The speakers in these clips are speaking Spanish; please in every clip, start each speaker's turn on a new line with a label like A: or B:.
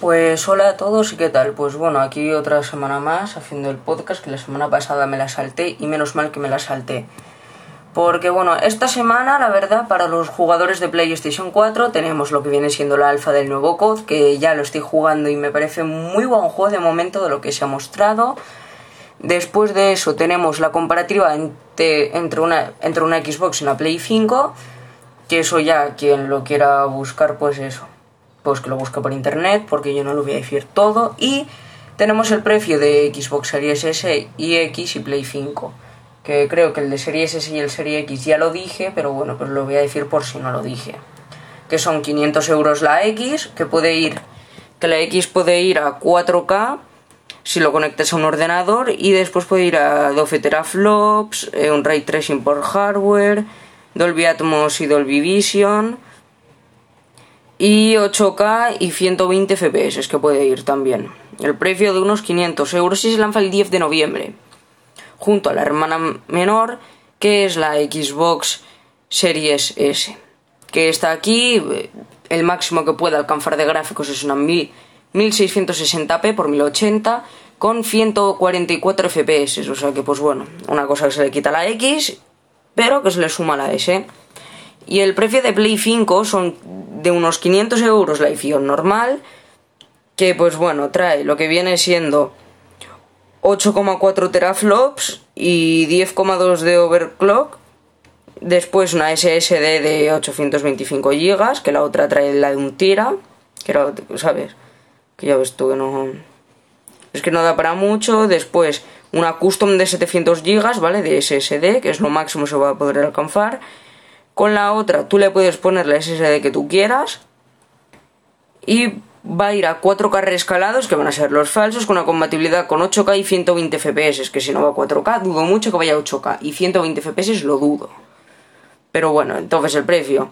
A: Pues hola a todos y qué tal. Pues bueno, aquí otra semana más haciendo el podcast que la semana pasada me la salté y menos mal que me la salté. Porque bueno, esta semana la verdad para los jugadores de PlayStation 4 tenemos lo que viene siendo la alfa del nuevo COD, que ya lo estoy jugando y me parece muy buen juego de momento de lo que se ha mostrado. Después de eso tenemos la comparativa entre, entre, una, entre una Xbox y una Play 5, que eso ya quien lo quiera buscar pues eso pues que lo busque por internet, porque yo no lo voy a decir todo. Y tenemos el precio de Xbox Series S y X y Play 5. Que creo que el de Series S y el Series X ya lo dije, pero bueno, pues lo voy a decir por si no lo dije. Que son 500 euros la X, que puede ir, que la X puede ir a 4K si lo conectas a un ordenador y después puede ir a 12 teraflops, eh, un ray tracing por hardware, Dolby Atmos y Dolby Vision y 8K y 120 FPS que puede ir también. El precio de unos 500 euros y se lanza el 10 de noviembre. Junto a la hermana menor, que es la Xbox Series S. Que está aquí, el máximo que puede alcanzar de gráficos es una 1660p por 1080 con 144 FPS. O sea que, pues bueno, una cosa que se le quita la X, pero que se le suma la S. Y el precio de Play 5 son de unos 500 euros la edición normal, que pues bueno, trae lo que viene siendo 8,4 teraflops y 10,2 de overclock. Después una SSD de 825 GB, que la otra trae la de un tira, que era, ¿sabes? Que ya ves tú que no... Es que no da para mucho. Después una custom de 700 GB, ¿vale? De SSD, que es lo máximo que se va a poder alcanzar con la otra tú le puedes poner la SSD que tú quieras. Y va a ir a 4K reescalados, que van a ser los falsos, con una compatibilidad con 8K y 120 FPS. Que si no va a 4K, dudo mucho que vaya a 8K. Y 120 FPS lo dudo. Pero bueno, entonces el precio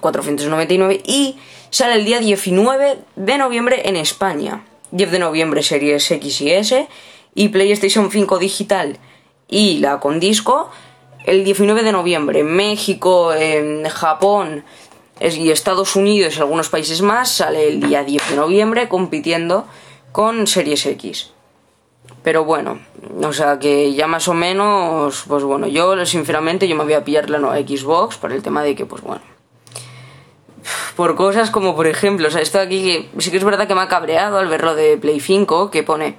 A: 499 y sale el día 19 de noviembre en España. 10 de noviembre series X y S y PlayStation 5 digital y la con disco el 19 de noviembre. México, Japón y Estados Unidos y algunos países más sale el día 10 de noviembre compitiendo con Series X. Pero bueno, o sea que ya más o menos, pues bueno, yo sinceramente yo me voy a pillar la nueva Xbox por el tema de que, pues bueno, por cosas como por ejemplo, o sea, esto aquí sí que es verdad que me ha cabreado al verlo de Play 5, que pone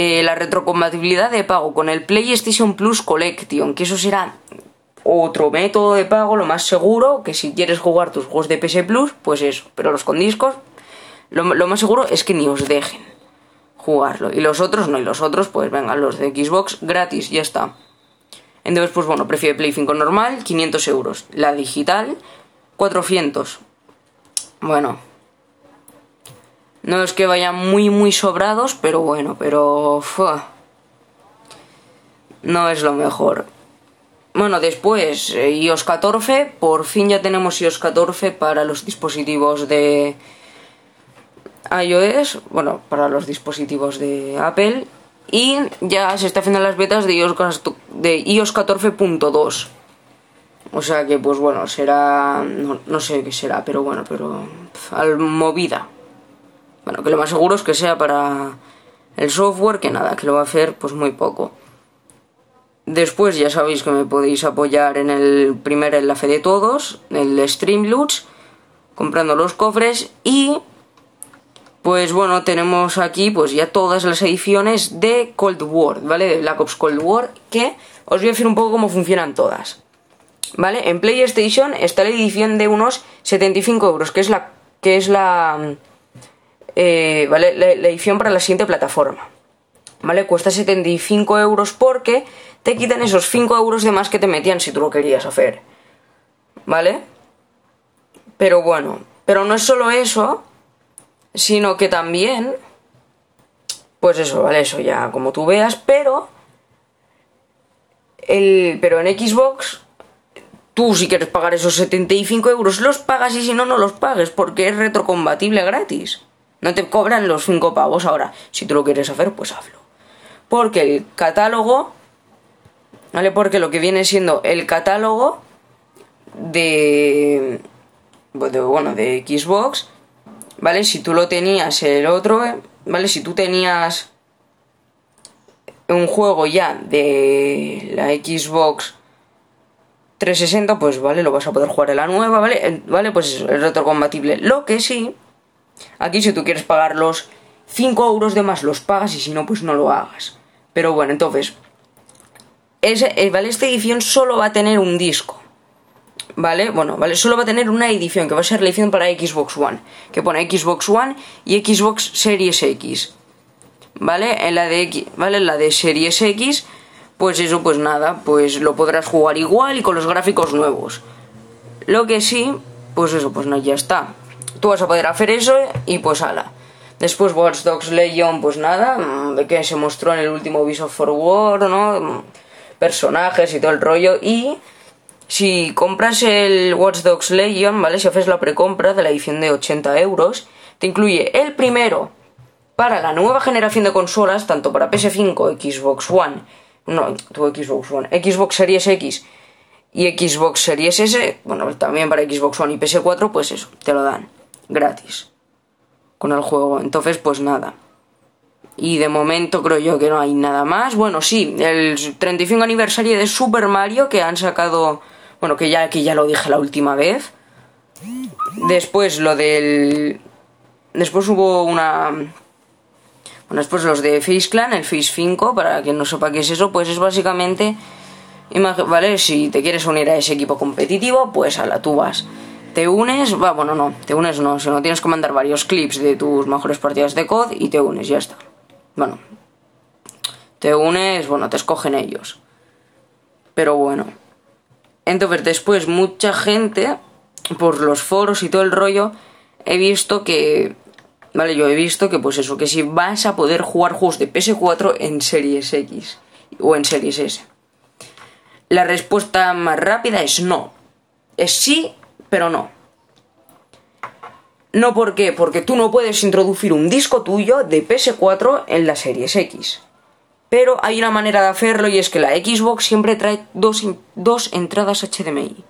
A: eh, la retrocompatibilidad de pago con el PlayStation Plus Collection, que eso será otro método de pago, lo más seguro, que si quieres jugar tus juegos de PS Plus, pues eso, pero los con discos, lo, más seguro es que ni os dejen jugarlo. Y los otros no, y los otros, pues vengan, los de Xbox gratis, ya está. Entonces, pues bueno, prefiero Play 5 normal, 500 euros. La digital, 400. Bueno, no es que vayan muy, muy sobrados, pero bueno, pero... no es lo mejor. Bueno, después, eh, iOS 14, por fin ya tenemos iOS 14 para los dispositivos de iOS, bueno, para los dispositivos de Apple, y ya se está haciendo las betas de iOS, de iOS 14.2. O sea que, pues bueno, será. No, no, sé qué será, pero bueno, pero. Al movida. Bueno, que lo más seguro es que sea para el software, que nada, que lo va a hacer pues muy poco. Después ya sabéis que me podéis apoyar en el primer enlace de todos, el Streamloots, comprando los cofres y pues bueno, tenemos aquí pues ya todas las ediciones de Cold War, ¿vale? De Black Ops Cold War, que os voy a decir un poco cómo funcionan todas. ¿Vale? En PlayStation está la edición de unos 75 euros, que es la que es la eh, ¿vale? La, edición para la siguiente plataforma. ¿Vale? Cuesta 75 euros porque te quitan esos 5 euros de más que te metían si tú lo querías hacer. ¿Vale? Pero bueno, pero no es solo eso, sino que también, pues eso, ¿vale? Eso ya como tú veas, pero, el, pero en Xbox, tú si quieres pagar esos 75 euros, los pagas y si no, no los pagues porque es retrocombatible gratis. No te cobran los 5 pavos ahora. Si tú lo quieres hacer, pues hazlo. Porque el catálogo, ¿vale? Porque lo que viene siendo el catálogo de, bueno, de Xbox ¿vale? Si tú lo tenías el otro, ¿vale? Si tú tenías un juego ya de la Xbox 360, pues vale, lo vas a poder jugar en la nueva, ¿vale? Vale, pues es retrocompatible. Lo que sí, aquí si tú quieres pagar los 5 euros de más, los pagas y si no, pues no lo hagas. Pero bueno, entonces, ese, eh, ¿vale? Esta edición solo va a tener un disco. ¿Vale? Bueno, ¿vale? Solo va a tener una edición, que va a ser la edición para Xbox One. Que pone Xbox One y Xbox Series X. ¿Vale? En la de, ¿vale? En la de Series X pues eso, pues nada, pues lo podrás jugar igual y con los gráficos nuevos. Lo que sí, pues eso, pues no, ya está. Tú vas a poder hacer eso y pues ala. Después Watch Dogs Legion, pues nada, mm, de que se mostró en el último Viso for War, ¿no? Mm, personajes y todo el rollo. Y si compras el Watch Dogs Legion, ¿vale? Si haces la precompra de la edición de 80 euros, te incluye el primero para la nueva generación de consolas, tanto para PS5, Xbox One no, tuvo Xbox One. Xbox Series X y Xbox Series S, bueno, también para Xbox One y PS4, pues eso, te lo dan gratis con el juego. Entonces, pues nada. Y de momento creo yo que no hay nada más. Bueno, sí, el 35 aniversario de Super Mario que han sacado, bueno, que ya que ya lo dije la última vez. Después lo del después hubo una bueno, después los de Face Clan, el Face 5, para quien no sepa qué es eso, pues es básicamente, ¿vale? Si te quieres unir a ese equipo competitivo, pues a la tú vas. Te unes, va, bueno, no, te unes no, sino tienes que mandar varios clips de tus mejores partidas de COD y te unes, ya está. Bueno, te unes, bueno, te escogen ellos. Pero bueno. Entonces después mucha gente, por los foros y todo el rollo, he visto que Vale, yo he visto que pues eso, que si vas a poder jugar juegos de PS4 en Series X o en Series S. La respuesta más rápida es no. Es sí, pero no. No, ¿por qué? Porque tú no puedes introducir un disco tuyo de PS4 en la Series X. Pero hay una manera de hacerlo y es que la Xbox siempre trae dos, dos entradas HDMI.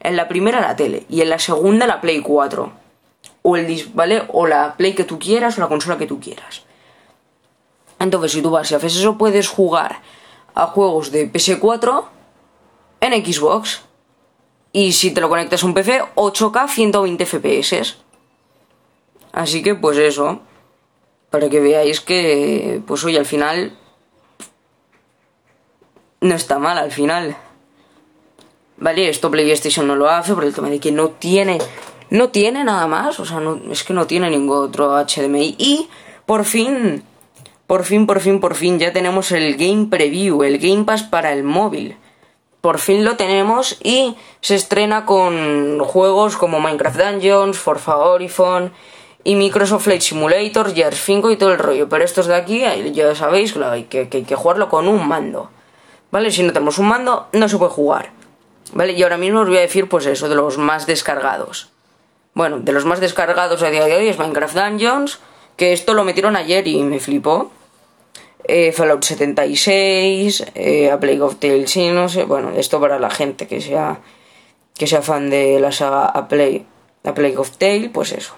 A: En la primera la tele y en la segunda la Play 4 o el ¿vale? O la Play que tú quieras o la consola que tú quieras. Entonces, si tú vas y haces eso, puedes jugar a juegos de PS4 en Xbox. Y si te lo conectas a un PC, 8K 120 FPS. Así que, pues eso. Para que veáis que, pues hoy al final. No está mal al final. Vale, esto PlayStation no lo hace por el tema de que no tiene no tiene nada más, o sea, no, es que no tiene ningún otro HDMI. Y por fin, por fin, por fin, por fin, ya tenemos el Game Preview, el Game Pass para el móvil. Por fin lo tenemos y se estrena con juegos como Minecraft Dungeons, Forza Horizon y Microsoft Flight Simulator, Gears 5 y todo el rollo. Pero estos de aquí, ya sabéis que, que hay que jugarlo con un mando. ¿Vale? Si no tenemos un mando, no se puede jugar. ¿Vale? Y ahora mismo os voy a decir, pues eso, de los más descargados. Bueno, de los más descargados a día de hoy es Minecraft Dungeons, que esto lo metieron ayer y me flipó. Eh, Fallout 76, eh, A Plague of Tales, sí, no sé. Bueno, esto para la gente que sea que sea fan de la saga A, Play, A Plague of Tale, pues eso.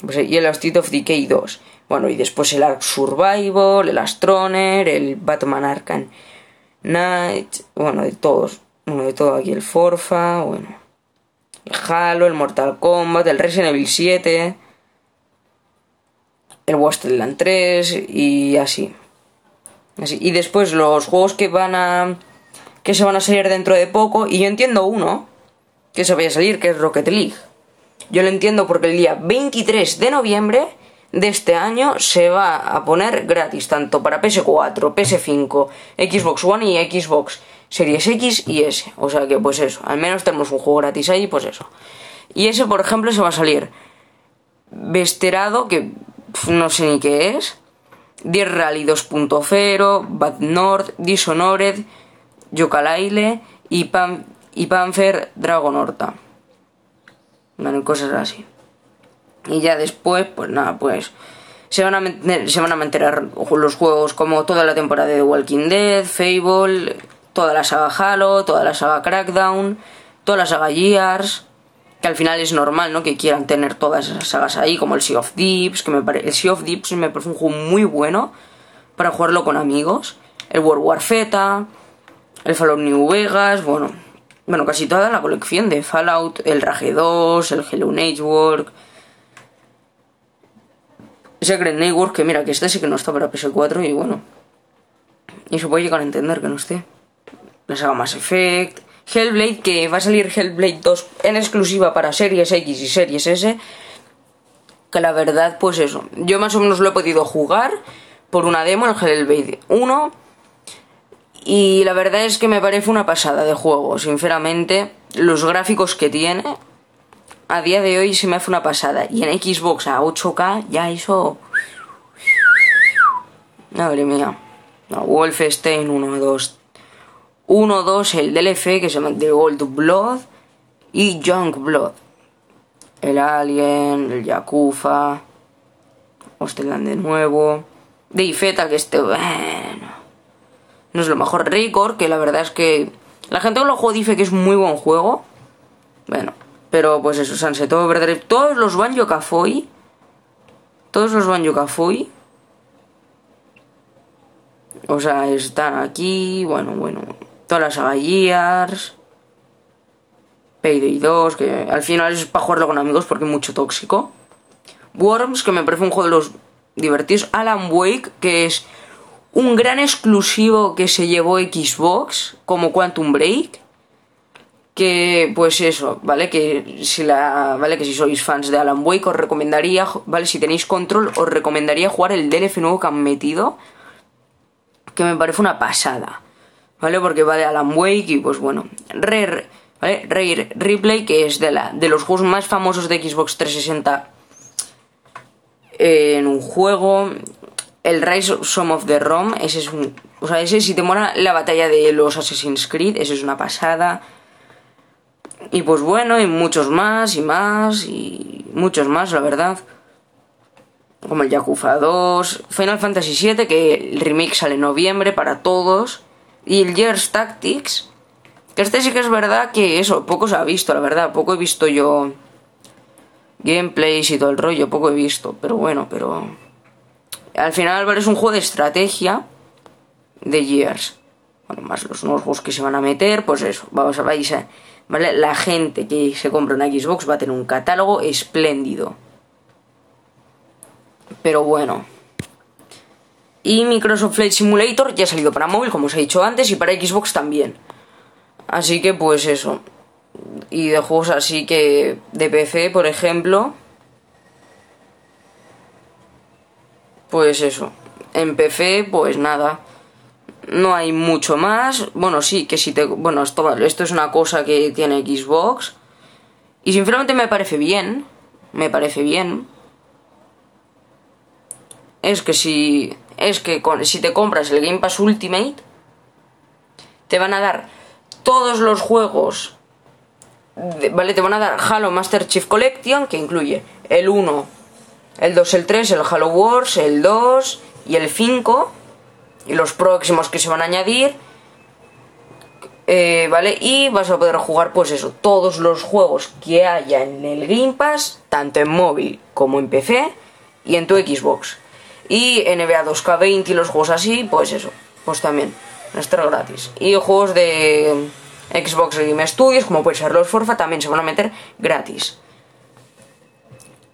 A: Pues, y el State of Decay 2. Bueno, y después el Ark Survival, el Astroner, el Batman Arkham Knight, bueno, de todos. Bueno, de todo aquí el Forfa, bueno el Halo, el Mortal Kombat, el Resident Evil 7, el Wasteland 3 y así. Y después los juegos que van a que se van a salir dentro de poco y yo entiendo uno que se vaya a salir que es Rocket League. Yo lo entiendo porque el día 23 de noviembre de este año se va a poner gratis tanto para PS4, PS5, Xbox One y Xbox Series X y S. O sea que pues eso, al menos tenemos un juego gratis ahí, pues eso. Y ese, por ejemplo, se va a salir Vesterado, que no sé ni qué es. Deer Rally 2.0, Bad North, Dishonored, Yokalaile y, Pan y Panzer Dragon Horta. Bueno, cosas así. Y ya después, pues nada, pues se van a, se van a mantener los juegos como toda la temporada de Walking Dead, Fable, toda la saga Halo, toda la saga Crackdown, toda la saga Gears, que al final es normal, ¿no? Que quieran tener todas esas sagas ahí, como el Sea of Thieves, que me parece... El Sea of Thieves me parece un juego muy bueno para jugarlo con amigos. El World War Z, el Fallout New Vegas, bueno... Bueno, casi toda la colección de Fallout, el Rage 2, el Hello Network... Secret Network, que mira, que este sí que no está para PS4 y bueno... Y se puede llegar a entender que no esté. La saga Mass Effect... Hellblade, que va a salir Hellblade 2 en exclusiva para Series X y Series S. Que la verdad, pues eso. Yo más o menos lo he podido jugar por una demo, el Hellblade 1. Y la verdad es que me parece una pasada de juego, sinceramente. Los gráficos que tiene, a día de hoy se me hace una pasada. Y en Xbox a 8K, ya eso. Madre mía. Wolfenstein 1, 2, 1, 2, el DLC que se llama The Old Blood y Junk Blood. El Alien, el Yakuza, Osteland de nuevo, Deifeta que este, bueno, no es lo mejor. Record, que la verdad es que la gente que lo juego dice que es muy buen juego. Bueno, pero pues eso, Sunset Overdrive, todos los Banjo Kazooie, todos los Banjo Kazooie, o sea, están aquí, bueno, bueno, todas las saga Gears, Payday 2, que al final es para jugarlo con amigos porque es mucho tóxico. Worms, que me parece un juego de los divertidos. Alan Wake, que es un gran exclusivo que se llevó Xbox, como Quantum Break. Que, pues eso, ¿vale? Que si la. ¿Vale? Que si sois fans de Alan Wake, os recomendaría, ¿vale? Si tenéis control, os recomendaría jugar el DLC nuevo que han metido. Que me parece una pasada. ¿Vale? Porque va de Alan Wake y pues bueno, Rare, ¿vale? Rare Replay, que es de, la, de los juegos más famosos de Xbox 360 en un juego. El Rise of Some of the ROM, ese es un... O sea, ese si te mola la batalla de los Assassin's Creed, eso es una pasada. Y pues bueno, y muchos más y más y muchos más, la verdad. Como el Yakuza 2, Final Fantasy VII, que el remake sale en noviembre para todos. Y el Gears Tactics, que este sí que es verdad que eso, poco se ha visto, la verdad, poco he visto yo gameplays y todo el rollo, poco he visto, pero bueno, pero al final es un juego de estrategia de Gears. Bueno, más los nuevos juegos que se van a meter, pues eso, vamos a ver, ¿vale? La gente que se compra una Xbox va a tener un catálogo espléndido. Pero bueno, y Microsoft Flight Simulator ya ha salido para móvil, como os he dicho antes, y para Xbox también. Así que pues eso. Y de juegos así que de PC, por ejemplo. Pues eso. En PC, pues nada. No hay mucho más. Bueno, sí, que si te... Bueno, esto, esto es una cosa que tiene Xbox. Y sinceramente me parece bien. Me parece bien. Es que si es que si te compras el Game Pass Ultimate, te van a dar todos los juegos, ¿vale? Te van a dar Halo Master Chief Collection, que incluye el 1, el 2, el 3, el Halo Wars, el 2 y el 5, y los próximos que se van a añadir. Eh, ¿Vale? Y vas a poder jugar, pues eso, todos los juegos que haya en el Game Pass, tanto en móvil como en PC y en tu Xbox. Y NBA 2K20 y los juegos así, pues eso, pues también, estar gratis. Y juegos de Xbox Game Studios, como puede ser los Forfa, también se van a meter gratis.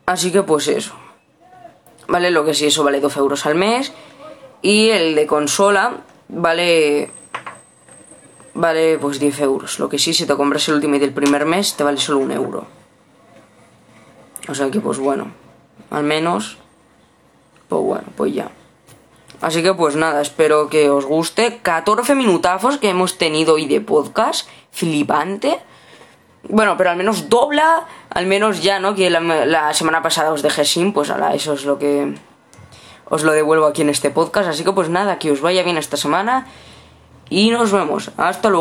A: Así que pues eso. Vale, lo que sí, eso vale 12 euros al mes. Y el de consola vale. Vale pues 10 euros. Lo que sí, si te compras el último del primer mes, te vale solo un euro. O sea que pues bueno. Al menos pues bueno, pues ya. Así que pues nada, espero que os guste. 14 minutazos que hemos tenido hoy de podcast. Flipante. Bueno, pero al menos dobla, al menos ya, ¿no? Que la, semana pasada os dejé sin, pues ala, eso es lo que os lo devuelvo aquí en este podcast. Así que pues nada, que os vaya bien esta semana y nos vemos. Hasta luego.